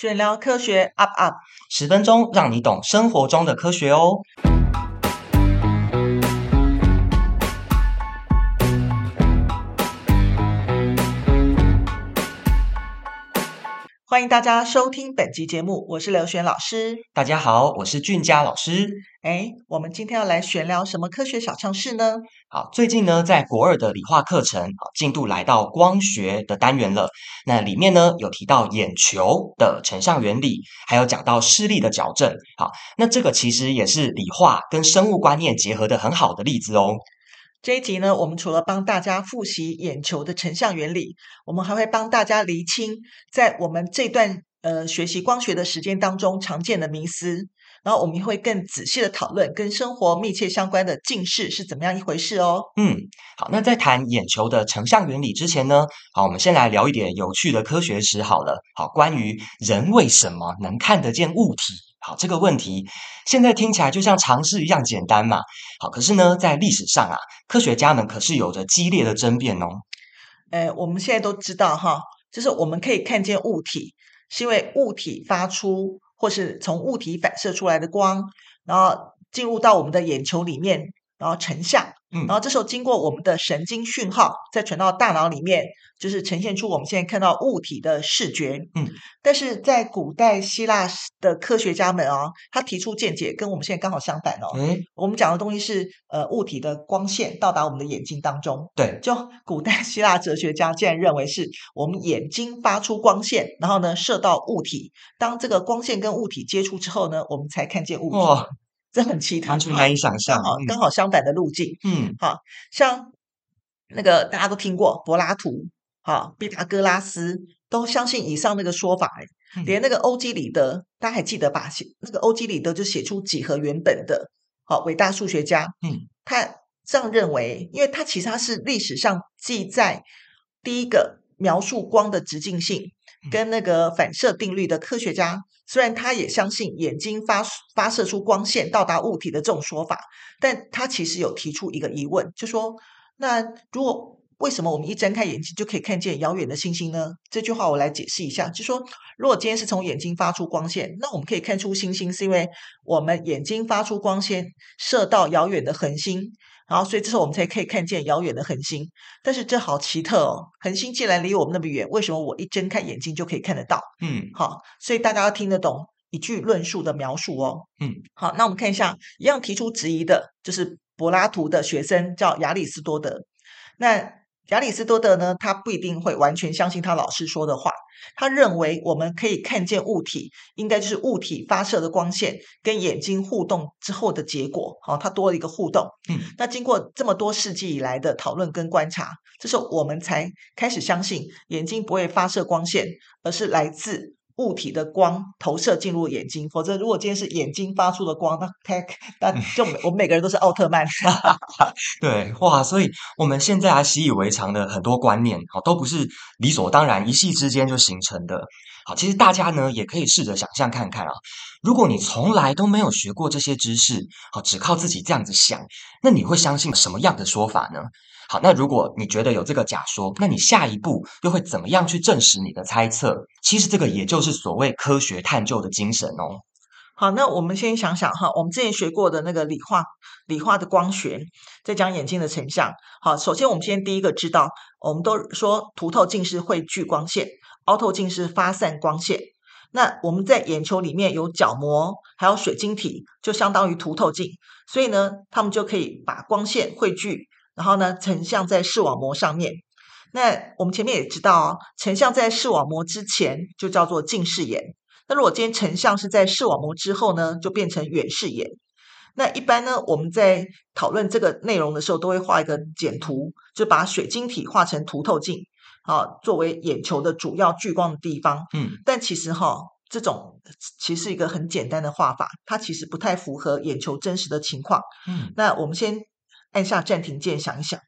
选聊科学 up up，十分钟让你懂生活中的科学哦。欢迎大家收听本集节目，我是刘璇老师。大家好，我是俊佳老师。哎，我们今天要来闲聊什么科学小常识呢？好，最近呢，在国二的理化课程，进度来到光学的单元了。那里面呢，有提到眼球的成像原理，还有讲到视力的矫正。好，那这个其实也是理化跟生物观念结合的很好的例子哦。这一集呢，我们除了帮大家复习眼球的成像原理，我们还会帮大家厘清在我们这段呃学习光学的时间当中常见的迷思，然后我们会更仔细的讨论跟生活密切相关的近视是怎么样一回事哦。嗯，好，那在谈眼球的成像原理之前呢，好，我们先来聊一点有趣的科学史好了。好，关于人为什么能看得见物体？好，这个问题现在听起来就像常识一样简单嘛。好，可是呢，在历史上啊，科学家们可是有着激烈的争辩哦。呃，我们现在都知道哈，就是我们可以看见物体，是因为物体发出或是从物体反射出来的光，然后进入到我们的眼球里面，然后成像。嗯，然后这时候经过我们的神经讯号，再传到大脑里面，就是呈现出我们现在看到物体的视觉。嗯，但是在古代希腊的科学家们啊，他提出见解跟我们现在刚好相反哦。嗯，我们讲的东西是呃物体的光线到达我们的眼睛当中。对，就古代希腊哲学家竟然认为是我们眼睛发出光线，然后呢射到物体，当这个光线跟物体接触之后呢，我们才看见物体。哦这很奇特，完全难以想象，刚好刚好相反的路径。嗯，好像那个大家都听过柏拉图，好，毕达哥拉斯都相信以上那个说法。嗯、连那个欧几里得，大家还记得吧？写那个欧几里得就写出几何原本的，好伟大数学家。嗯，他这样认为，因为他其实他是历史上记载第一个描述光的直径性。跟那个反射定律的科学家，虽然他也相信眼睛发发射出光线到达物体的这种说法，但他其实有提出一个疑问，就说：那如果为什么我们一睁开眼睛就可以看见遥远的星星呢？这句话我来解释一下，就说如果今天是从眼睛发出光线，那我们可以看出星星，是因为我们眼睛发出光线射到遥远的恒星。然后，所以这时候我们才可以看见遥远的恒星。但是这好奇特哦，恒星既然离我们那么远，为什么我一睁开眼睛就可以看得到？嗯，好，所以大家要听得懂一句论述的描述哦。嗯，好，那我们看一下，一样提出质疑的就是柏拉图的学生叫亚里斯多德。那亚里士多德呢，他不一定会完全相信他老师说的话。他认为我们可以看见物体，应该就是物体发射的光线跟眼睛互动之后的结果。好，它多了一个互动。嗯，那经过这么多世纪以来的讨论跟观察，这时候我们才开始相信眼睛不会发射光线，而是来自。物体的光投射进入眼睛，否则如果今天是眼睛发出的光，那那就我们每个人都是奥特曼。对，哇，所以我们现在还习以为常的很多观念，好，都不是理所当然一夕之间就形成的。好，其实大家呢也可以试着想象看看啊，如果你从来都没有学过这些知识，好，只靠自己这样子想，那你会相信什么样的说法呢？好，那如果你觉得有这个假说，那你下一步又会怎么样去证实你的猜测？其实这个也就是所谓科学探究的精神哦。好，那我们先想想哈，我们之前学过的那个理化，理化的光学，在讲眼睛的成像。好，首先我们先第一个知道，我们都说凸透镜是汇聚光线，凹透镜是发散光线。那我们在眼球里面有角膜，还有水晶体，就相当于凸透镜，所以呢，他们就可以把光线汇聚。然后呢，成像在视网膜上面。那我们前面也知道哦，成像在视网膜之前就叫做近视眼。那如果今天成像是在视网膜之后呢，就变成远视眼。那一般呢，我们在讨论这个内容的时候，都会画一个简图，就把水晶体画成凸透镜，啊，作为眼球的主要聚光的地方。嗯，但其实哈，这种其实是一个很简单的画法，它其实不太符合眼球真实的情况。嗯，那我们先。按下暂停键，想一想，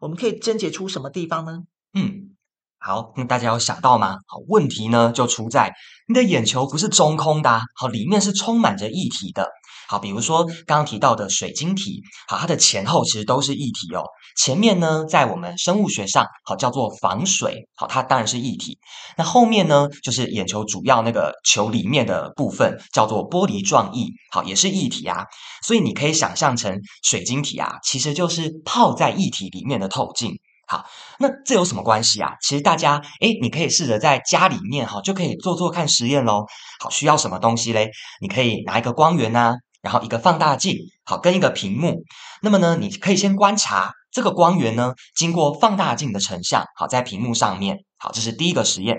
我们可以侦结出什么地方呢？嗯，好，那大家有想到吗？好，问题呢就出在你的眼球不是中空的啊，好，里面是充满着液体的。好，比如说刚刚提到的水晶体，好，它的前后其实都是液体哦。前面呢，在我们生物学上，好叫做房水，好，它当然是液体。那后面呢，就是眼球主要那个球里面的部分，叫做玻璃状液，好，也是液体啊。所以你可以想象成水晶体啊，其实就是泡在液体里面的透镜。好，那这有什么关系啊？其实大家，诶，你可以试着在家里面哈，就可以做做看实验喽。好，需要什么东西嘞？你可以拿一个光源呐。然后一个放大镜，好，跟一个屏幕。那么呢，你可以先观察这个光源呢，经过放大镜的成像，好，在屏幕上面，好，这是第一个实验。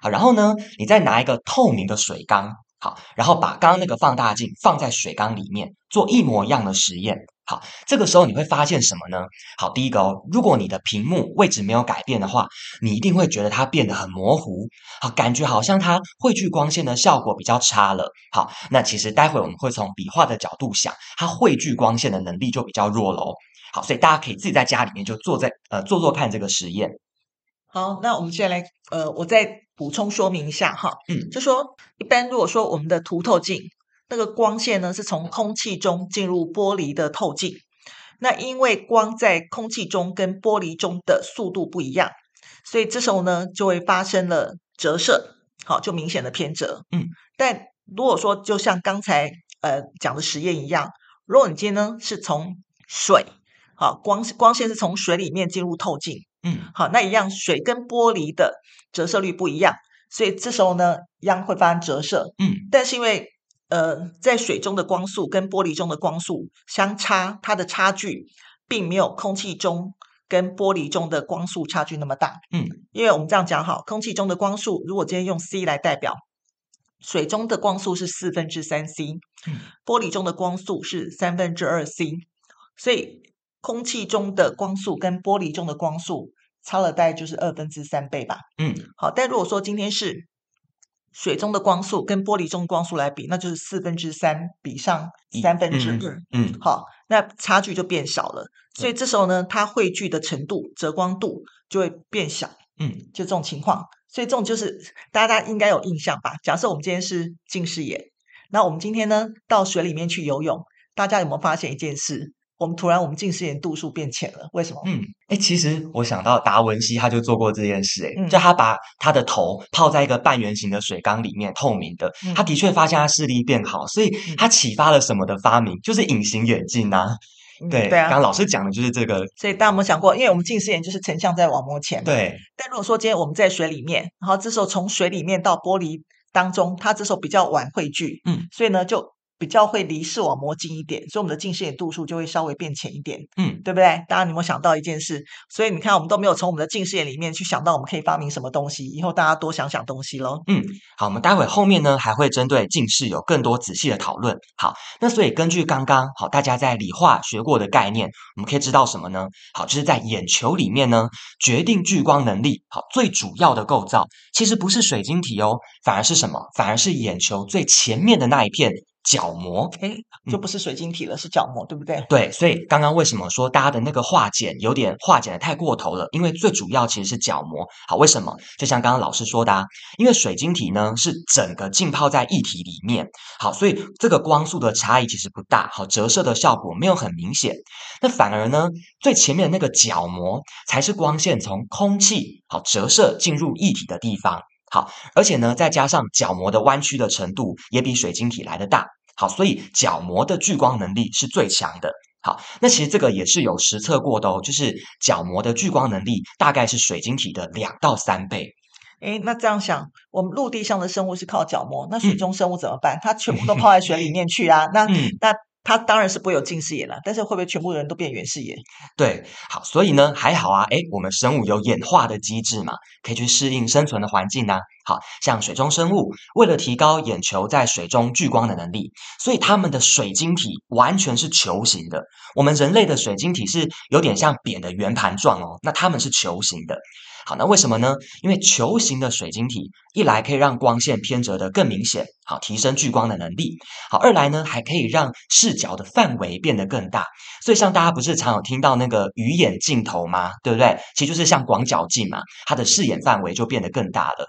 好，然后呢，你再拿一个透明的水缸，好，然后把刚刚那个放大镜放在水缸里面，做一模一样的实验。好，这个时候你会发现什么呢？好，第一个哦，如果你的屏幕位置没有改变的话，你一定会觉得它变得很模糊，好，感觉好像它汇聚光线的效果比较差了。好，那其实待会我们会从笔画的角度想，它汇聚光线的能力就比较弱喽。好，所以大家可以自己在家里面就做在呃做做看这个实验。好，那我们接下来呃，我再补充说明一下哈，嗯，就说一般如果说我们的凸透镜。那个光线呢，是从空气中进入玻璃的透镜。那因为光在空气中跟玻璃中的速度不一样，所以这时候呢就会发生了折射，好，就明显的偏折。嗯，但如果说就像刚才呃讲的实验一样，如果你今天呢是从水，好，光光线是从水里面进入透镜，嗯，好，那一样水跟玻璃的折射率不一样，所以这时候呢一样会发生折射。嗯，但是因为呃，在水中的光速跟玻璃中的光速相差，它的差距并没有空气中跟玻璃中的光速差距那么大。嗯，因为我们这样讲好，空气中的光速如果今天用 c 来代表，水中的光速是四分之三 c，嗯，玻璃中的光速是三分之二 c，所以空气中的光速跟玻璃中的光速差了大概就是二分之三倍吧。嗯，好，但如果说今天是水中的光速跟玻璃中的光速来比，那就是四分之三比上三分之二，嗯，嗯，好，那差距就变小了。所以这时候呢，它汇聚的程度、折光度就会变小，嗯，就这种情况。所以这种就是大家应该有印象吧？假设我们今天是近视眼，那我们今天呢到水里面去游泳，大家有没有发现一件事？我们突然，我们近视眼度数变浅了，为什么？嗯，哎，其实我想到达文西他就做过这件事，哎，就他把他的头泡在一个半圆形的水缸里面，透明的，他的确发现他视力变好，所以他启发了什么的发明，就是隐形眼镜呐。对，对啊，刚刚老师讲的就是这个。所以大家有没有想过，因为我们近视眼就是成像在网膜前，对。但如果说今天我们在水里面，然后这时候从水里面到玻璃当中，它这时候比较晚汇聚，嗯，所以呢就。比较会离视网膜近一点，所以我们的近视眼度数就会稍微变浅一点，嗯，对不对？大家有没有想到一件事？所以你看，我们都没有从我们的近视眼里面去想到我们可以发明什么东西。以后大家多想想东西喽。嗯，好，我们待会后面呢还会针对近视有更多仔细的讨论。好，那所以根据刚刚好大家在理化学过的概念，我们可以知道什么呢？好，就是在眼球里面呢，决定聚光能力好最主要的构造，其实不是水晶体哦，反而是什么？反而是眼球最前面的那一片。角膜，诶，就不是水晶体了，嗯、是角膜，对不对？对，所以刚刚为什么说大家的那个化简有点化简的太过头了？因为最主要其实是角膜。好，为什么？就像刚刚老师说的啊，因为水晶体呢是整个浸泡在液体里面，好，所以这个光速的差异其实不大，好，折射的效果没有很明显。那反而呢，最前面的那个角膜才是光线从空气好折射进入液体的地方。好，而且呢，再加上角膜的弯曲的程度也比水晶体来的大，好，所以角膜的聚光能力是最强的。好，那其实这个也是有实测过的哦，就是角膜的聚光能力大概是水晶体的两到三倍。诶，那这样想，我们陆地上的生物是靠角膜，那水中生物怎么办？嗯、它全部都泡在水里面去啊？那、嗯、那。他当然是不会有近视眼了，但是会不会全部人都变远视眼？对，好，所以呢，还好啊，诶，我们生物有演化的机制嘛，可以去适应生存的环境呢、好，像水中生物，为了提高眼球在水中聚光的能力，所以他们的水晶体完全是球形的。我们人类的水晶体是有点像扁的圆盘状哦，那他们是球形的。好，那为什么呢？因为球形的水晶体，一来可以让光线偏折得更明显，好，提升聚光的能力；好，二来呢，还可以让视角的范围变得更大。所以，像大家不是常有听到那个鱼眼镜头吗？对不对？其实就是像广角镜嘛，它的视野范围就变得更大了。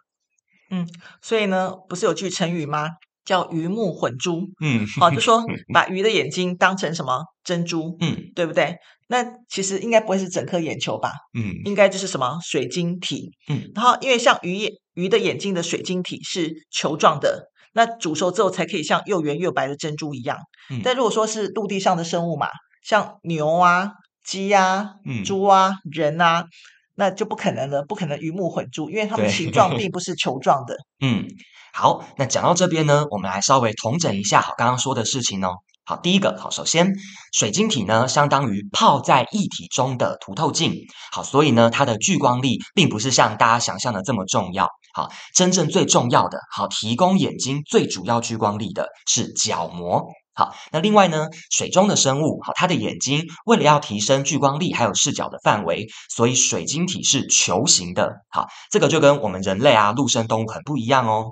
嗯，所以呢，不是有句成语吗？叫鱼目混珠，嗯，好，就说把鱼的眼睛当成什么珍珠，嗯，对不对？那其实应该不会是整颗眼球吧？嗯，应该就是什么水晶体，嗯，然后因为像鱼眼鱼的眼睛的水晶体是球状的，那煮熟之后才可以像又圆又白的珍珠一样。嗯，但如果说是陆地上的生物嘛，像牛啊、鸡啊、嗯、猪啊、人啊，那就不可能了，不可能鱼目混珠，因为它们形状并 不是球状的。嗯。好，那讲到这边呢，我们来稍微统整一下好刚刚说的事情哦。好，第一个，好，首先水晶体呢，相当于泡在液体中的凸透镜。好，所以呢，它的聚光力并不是像大家想象的这么重要。好，真正最重要的，好，提供眼睛最主要聚光力的是角膜。好，那另外呢，水中的生物，好，它的眼睛为了要提升聚光力还有视角的范围，所以水晶体是球形的。好，这个就跟我们人类啊，陆生动物很不一样哦。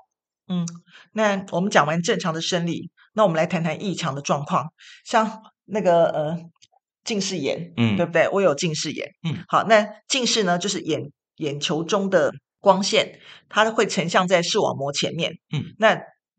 嗯，那我们讲完正常的生理，那我们来谈谈异常的状况，像那个呃近视眼，嗯，对不对？我有近视眼，嗯，好，那近视呢，就是眼眼球中的光线，它会成像在视网膜前面，嗯，那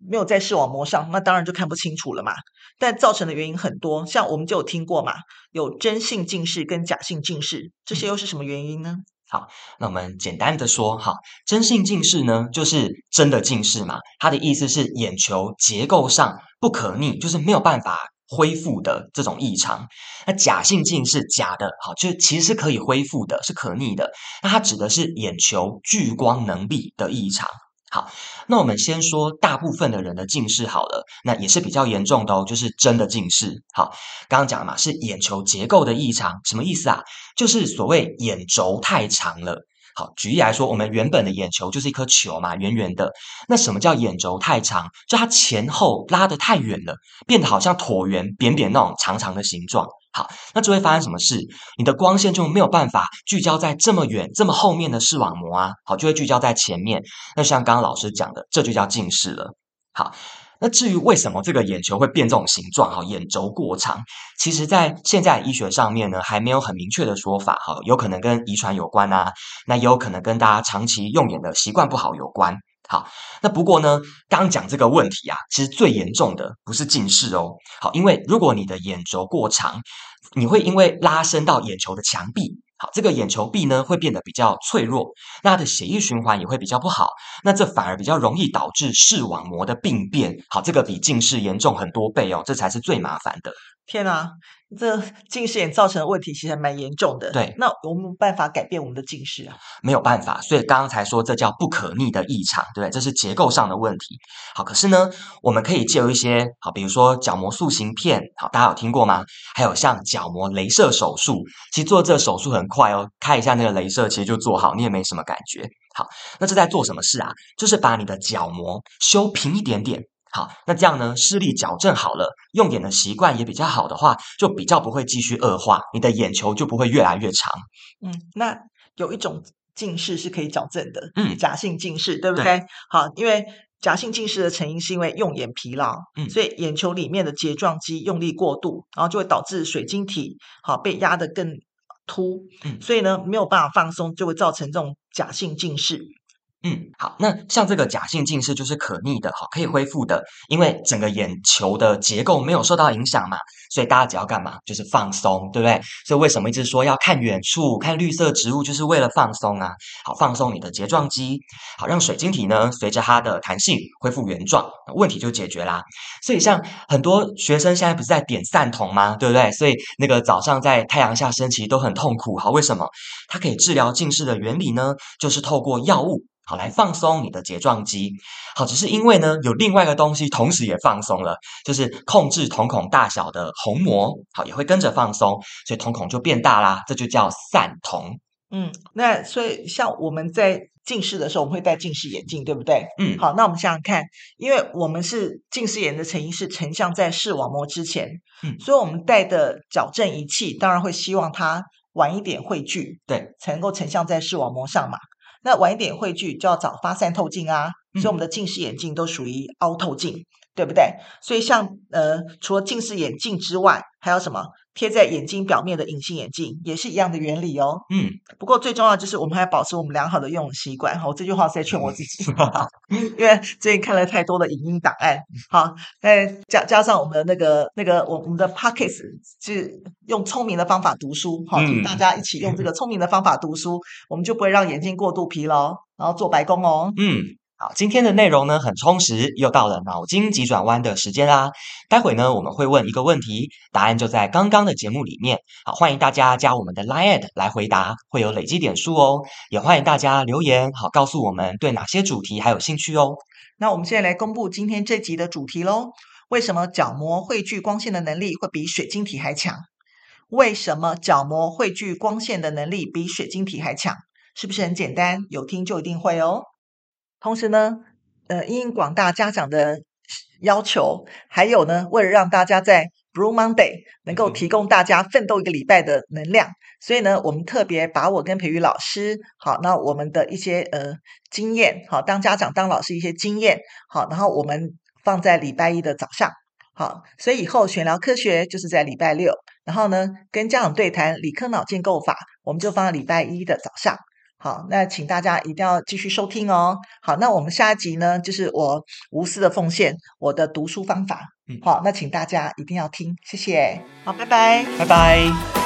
没有在视网膜上，那当然就看不清楚了嘛。但造成的原因很多，像我们就有听过嘛，有真性近视跟假性近视，这些又是什么原因呢？好，那我们简单的说，哈，真性近视呢，就是真的近视嘛。它的意思是眼球结构上不可逆，就是没有办法恢复的这种异常。那假性近视，假的，好，就其实是可以恢复的，是可逆的。那它指的是眼球聚光能力的异常。好，那我们先说大部分的人的近视好了，那也是比较严重的哦，就是真的近视。好，刚刚讲了嘛，是眼球结构的异常，什么意思啊？就是所谓眼轴太长了。好，举例来说，我们原本的眼球就是一颗球嘛，圆圆的。那什么叫眼轴太长？就它前后拉得太远了，变得好像椭圆、扁扁那种长长的形状。好，那就会发生什么事？你的光线就没有办法聚焦在这么远、这么后面的视网膜啊，好，就会聚焦在前面。那像刚刚老师讲的，这就叫近视了。好，那至于为什么这个眼球会变这种形状，哈，眼轴过长，其实在现在医学上面呢，还没有很明确的说法，哈，有可能跟遗传有关啊，那也有可能跟大家长期用眼的习惯不好有关。好，那不过呢，刚讲这个问题啊，其实最严重的不是近视哦。好，因为如果你的眼轴过长，你会因为拉伸到眼球的墙壁，好，这个眼球壁呢会变得比较脆弱，那它的血液循环也会比较不好，那这反而比较容易导致视网膜的病变。好，这个比近视严重很多倍哦，这才是最麻烦的。天啊！这近视眼造成的问题其实还蛮严重的。对，那有没有办法改变我们的近视啊？没有办法，所以刚刚才说这叫不可逆的异常，对不对？这是结构上的问题。好，可是呢，我们可以借由一些好，比如说角膜塑形片，好，大家有听过吗？还有像角膜雷射手术，其实做这个手术很快哦，开一下那个雷射，其实就做好，你也没什么感觉。好，那这在做什么事啊？就是把你的角膜修平一点点。好，那这样呢，视力矫正好了，用眼的习惯也比较好的话，就比较不会继续恶化，你的眼球就不会越来越长。嗯，那有一种近视是可以矫正的，嗯，假性近视，对不对？对。好，因为假性近视的成因是因为用眼疲劳，嗯，所以眼球里面的睫状肌用力过度，然后就会导致水晶体好被压得更凸，嗯，所以呢没有办法放松，就会造成这种假性近视。嗯，好，那像这个假性近视就是可逆的，好，可以恢复的，因为整个眼球的结构没有受到影响嘛，所以大家只要干嘛，就是放松，对不对？所以为什么一直说要看远处，看绿色植物，就是为了放松啊，好，放松你的睫状肌，好，让水晶体呢随着它的弹性恢复原状，问题就解决啦。所以像很多学生现在不是在点散瞳吗？对不对？所以那个早上在太阳下升起都很痛苦，好，为什么？它可以治疗近视的原理呢，就是透过药物。好，来放松你的睫状肌。好，只是因为呢，有另外一个东西同时也放松了，就是控制瞳孔大小的虹膜，好，也会跟着放松，所以瞳孔就变大啦。这就叫散瞳。嗯，那所以像我们在近视的时候，我们会戴近视眼镜，对不对？嗯，好，那我们想想看，因为我们是近视眼的成因是成像在视网膜之前，嗯，所以我们戴的矫正仪器当然会希望它晚一点汇聚，对，才能够成像在视网膜上嘛。那晚一点汇聚就要找发散透镜啊，所以我们的近视眼镜都属于凹透镜，对不对？所以像呃，除了近视眼镜之外，还有什么？贴在眼睛表面的隐形眼镜也是一样的原理哦。嗯，不过最重要就是我们还要保持我们良好的用习惯。哈，我这句话是在劝我自己，因为最近看了太多的影音档案。好，再加加上我们的那个那个我我们的 Podcast 是用聪明的方法读书。好，请大家一起用这个聪明的方法读书，我们就不会让眼睛过度疲劳，然后做白工哦。嗯。好，今天的内容呢很充实，又到了脑筋急转弯的时间啦。待会呢我们会问一个问题，答案就在刚刚的节目里面。好，欢迎大家加我们的 Line@ 来回答，会有累积点数哦。也欢迎大家留言，好告诉我们对哪些主题还有兴趣哦。那我们现在来公布今天这集的主题喽。为什么角膜汇聚光线的能力会比水晶体还强？为什么角膜汇聚光线的能力比水晶体还强？是不是很简单？有听就一定会哦。同时呢，呃，因广大家长的要求，还有呢，为了让大家在 Blue Monday 能够提供大家奋斗一个礼拜的能量，所以呢，我们特别把我跟培育老师，好，那我们的一些呃经验，好，当家长当老师一些经验，好，然后我们放在礼拜一的早上，好，所以以后选聊科学就是在礼拜六，然后呢，跟家长对谈理科脑建构法，我们就放在礼拜一的早上。好，那请大家一定要继续收听哦。好，那我们下一集呢，就是我无私的奉献，我的读书方法。嗯，好，那请大家一定要听，谢谢。好，拜拜，拜拜。